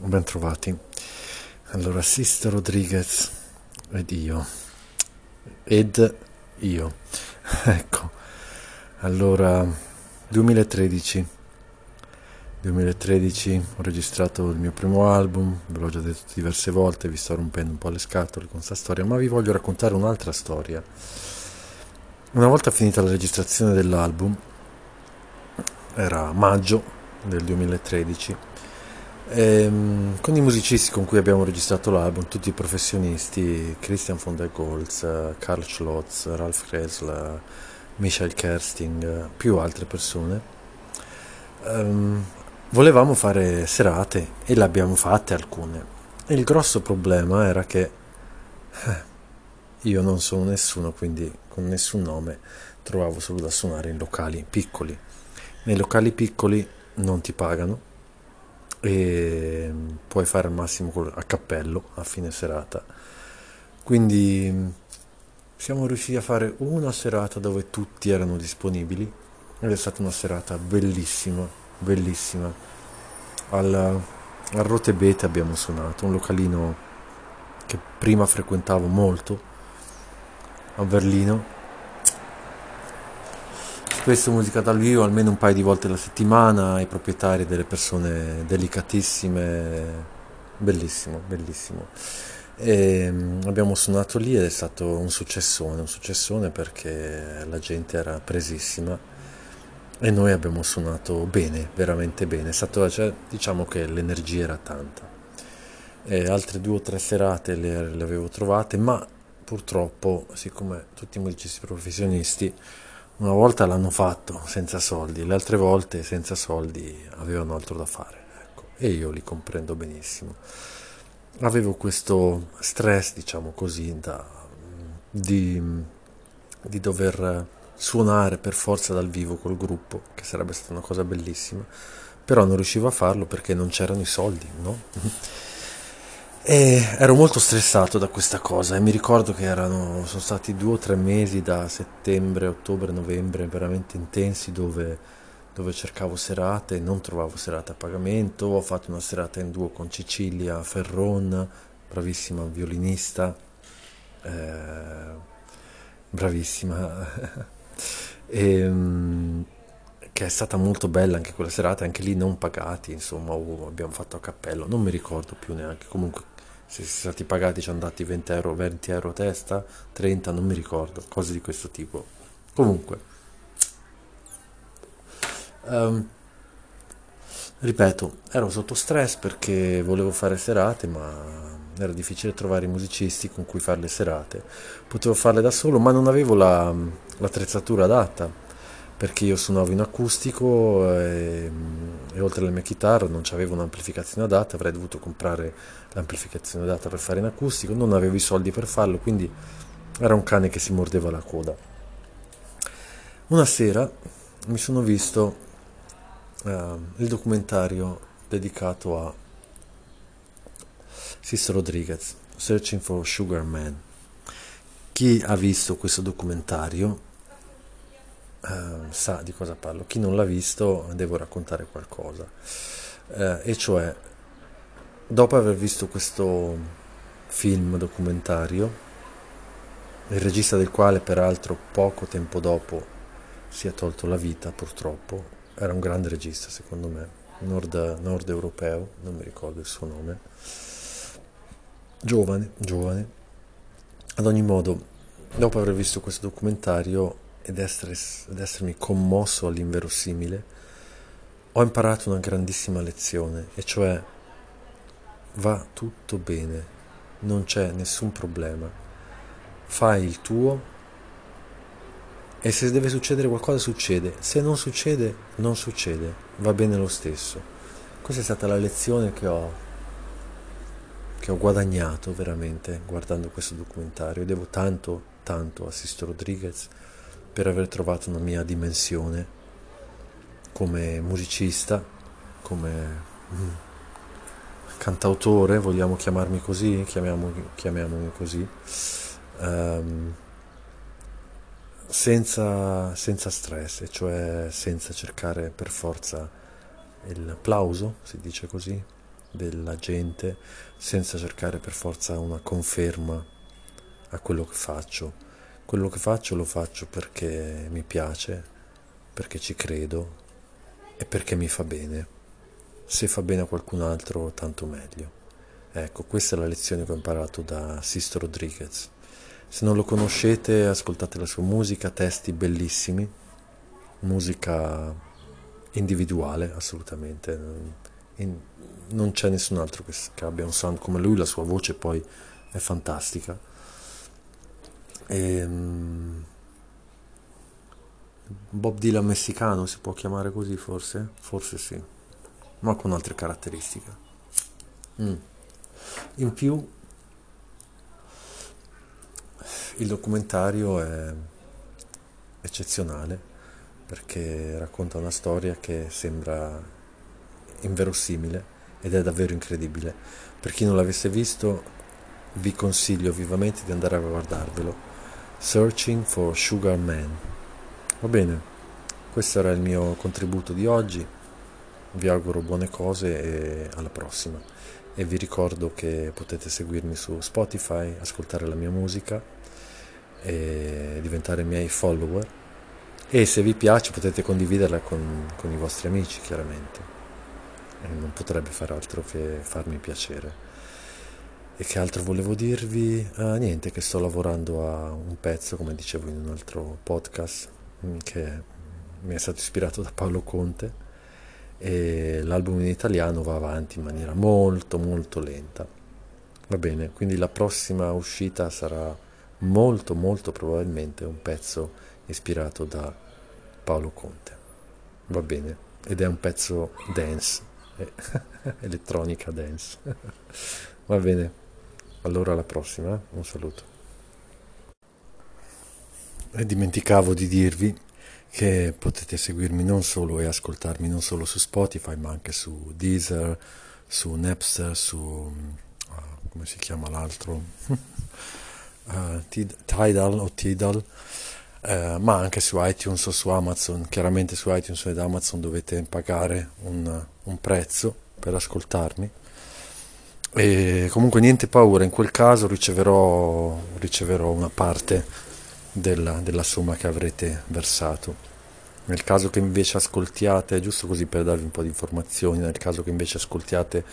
ben trovati. Allora, Sister Rodriguez ed io. Ed io. ecco. Allora, 2013. 2013 ho registrato il mio primo album, ve l'ho già detto diverse volte, vi sto rompendo un po' le scatole con questa storia, ma vi voglio raccontare un'altra storia. Una volta finita la registrazione dell'album, era maggio del 2013, e, ehm, con i musicisti con cui abbiamo registrato l'album, tutti i professionisti, Christian von der Goltz, Karl Schlotz, Ralph Kressler, Michael Kersting, più altre persone, um, volevamo fare serate e le abbiamo fatte alcune. E il grosso problema era che eh, io non sono nessuno, quindi con nessun nome trovavo solo da suonare in locali piccoli. Nei locali piccoli non ti pagano e puoi fare al massimo a cappello a fine serata. Quindi siamo riusciti a fare una serata dove tutti erano disponibili ed è stata una serata bellissima, bellissima. Al, al Rotebete abbiamo suonato, un localino che prima frequentavo molto a Berlino spesso musica dal vivo almeno un paio di volte alla settimana ai proprietari delle persone delicatissime. Bellissimo bellissimo. E mm, abbiamo suonato lì ed è stato un successone un successone perché la gente era presissima e noi abbiamo suonato bene veramente bene. Stato, cioè, diciamo che l'energia era tanta. E altre due o tre serate le, le avevo trovate ma purtroppo siccome tutti i musicisti professionisti una volta l'hanno fatto senza soldi, le altre volte senza soldi avevano altro da fare. Ecco. E io li comprendo benissimo. Avevo questo stress, diciamo così, da, di, di dover suonare per forza dal vivo col gruppo, che sarebbe stata una cosa bellissima, però non riuscivo a farlo perché non c'erano i soldi, no? E ero molto stressato da questa cosa e mi ricordo che erano, sono stati due o tre mesi da settembre, ottobre, novembre veramente intensi dove, dove cercavo serate, non trovavo serate a pagamento, ho fatto una serata in duo con Cecilia Ferron, bravissima violinista, eh, bravissima, e, ehm, che è stata molto bella anche quella serata, anche lì non pagati, insomma, abbiamo fatto a cappello, non mi ricordo più neanche, comunque se siamo stati pagati ci hanno dati 20 euro, 20 euro a testa, 30, non mi ricordo, cose di questo tipo. Comunque, um, ripeto, ero sotto stress perché volevo fare serate, ma era difficile trovare i musicisti con cui fare le serate. Potevo farle da solo, ma non avevo la, l'attrezzatura adatta perché io suonavo in acustico e, e oltre alla mia chitarra non avevo un'amplificazione adatta, avrei dovuto comprare l'amplificazione adatta per fare in acustico, non avevo i soldi per farlo, quindi era un cane che si mordeva la coda. Una sera mi sono visto uh, il documentario dedicato a Sister Rodriguez, Searching for Sugar Man. Chi ha visto questo documentario uh, sa di cosa parlo. Chi non l'ha visto devo raccontare qualcosa. Uh, e cioè, dopo aver visto questo film documentario, il regista del quale peraltro poco tempo dopo si è tolto la vita purtroppo, era un grande regista secondo me, nord, nord europeo, non mi ricordo il suo nome, giovane, giovane. Ad ogni modo, dopo aver visto questo documentario ed, essere, ed essermi commosso all'inverosimile, ho imparato una grandissima lezione, e cioè va tutto bene, non c'è nessun problema, fai il tuo e se deve succedere qualcosa succede, se non succede non succede, va bene lo stesso. Questa è stata la lezione che ho, che ho guadagnato veramente guardando questo documentario. Devo tanto, tanto a Sisto Rodriguez per aver trovato una mia dimensione come musicista, come mm, cantautore, vogliamo chiamarmi così, chiamiamomi, chiamiamomi così, um, senza, senza stress, cioè senza cercare per forza il plauso, si dice così, della gente senza cercare per forza una conferma a quello che faccio. Quello che faccio lo faccio perché mi piace, perché ci credo e perché mi fa bene. Se fa bene a qualcun altro, tanto meglio. Ecco, questa è la lezione che ho imparato da Sisto Rodriguez. Se non lo conoscete, ascoltate la sua musica, testi bellissimi, musica individuale assolutamente. Non c'è nessun altro che, abbia un sound come lui, la sua voce poi è fantastica. E, um, Bob Dylan messicano si può chiamare così forse? Forse sì, ma con altre caratteristiche. Mm. In più il documentario è eccezionale perché racconta una storia che sembra inverosimile ed è davvero incredibile. Per chi non l'avesse visto vi consiglio vivamente di andare a guardarvelo. Searching for Sugar Man. Va bene, questo era il mio contributo di oggi. Vi auguro buone cose e alla prossima e vi ricordo che potete seguirmi su Spotify, ascoltare la mia musica e diventare miei follower e se vi piace potete condividerla con, con i vostri amici chiaramente e non potrebbe far altro che farmi piacere e che altro volevo dirvi? Uh, niente, che sto lavorando a un pezzo, come dicevo in un altro podcast, mm, che mi è stato ispirato da Paolo Conte e l'album in italiano va avanti in maniera molto molto lenta. Va bene, quindi la prossima uscita sarà molto molto probabilmente un pezzo ispirato da Paolo Conte. Va bene, ed è un pezzo dance, elettronica dance. Va bene, allora alla prossima, eh? un saluto. E dimenticavo di dirvi che potete seguirmi non solo e ascoltarmi non solo su Spotify ma anche su Deezer, su Napster, su uh, come si chiama l'altro uh, Tidal o Tidal uh, ma anche su iTunes o su Amazon chiaramente su iTunes ed Amazon dovete pagare un, un prezzo per ascoltarmi e comunque niente paura in quel caso riceverò, riceverò una parte della, della somma che avrete versato. Nel caso che invece ascoltiate, giusto così per darvi un po' di informazioni, nel caso che invece ascoltiate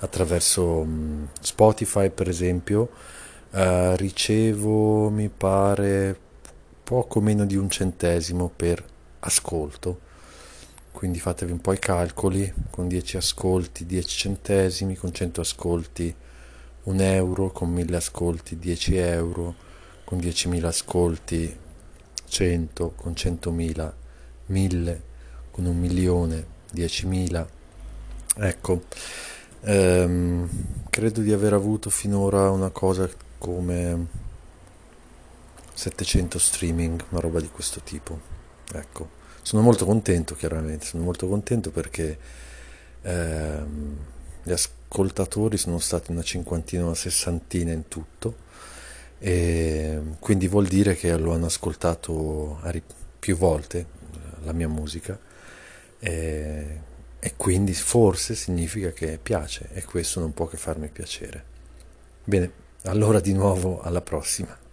attraverso um, Spotify per esempio, uh, ricevo mi pare poco meno di un centesimo per ascolto. Quindi fatevi un po' i calcoli, con 10 ascolti 10 centesimi, con 100 ascolti 1 euro, con 1000 ascolti 10 euro con 10.000 ascolti 100, con 100.000 1000, con un milione 10.000. Ecco, ehm, credo di aver avuto finora una cosa come 700 streaming, una roba di questo tipo. Ecco, sono molto contento chiaramente, sono molto contento perché ehm, gli ascoltatori sono stati una cinquantina, una sessantina in tutto e quindi vuol dire che lo hanno ascoltato più volte la mia musica e, e quindi forse significa che piace e questo non può che farmi piacere. Bene, allora di nuovo alla prossima.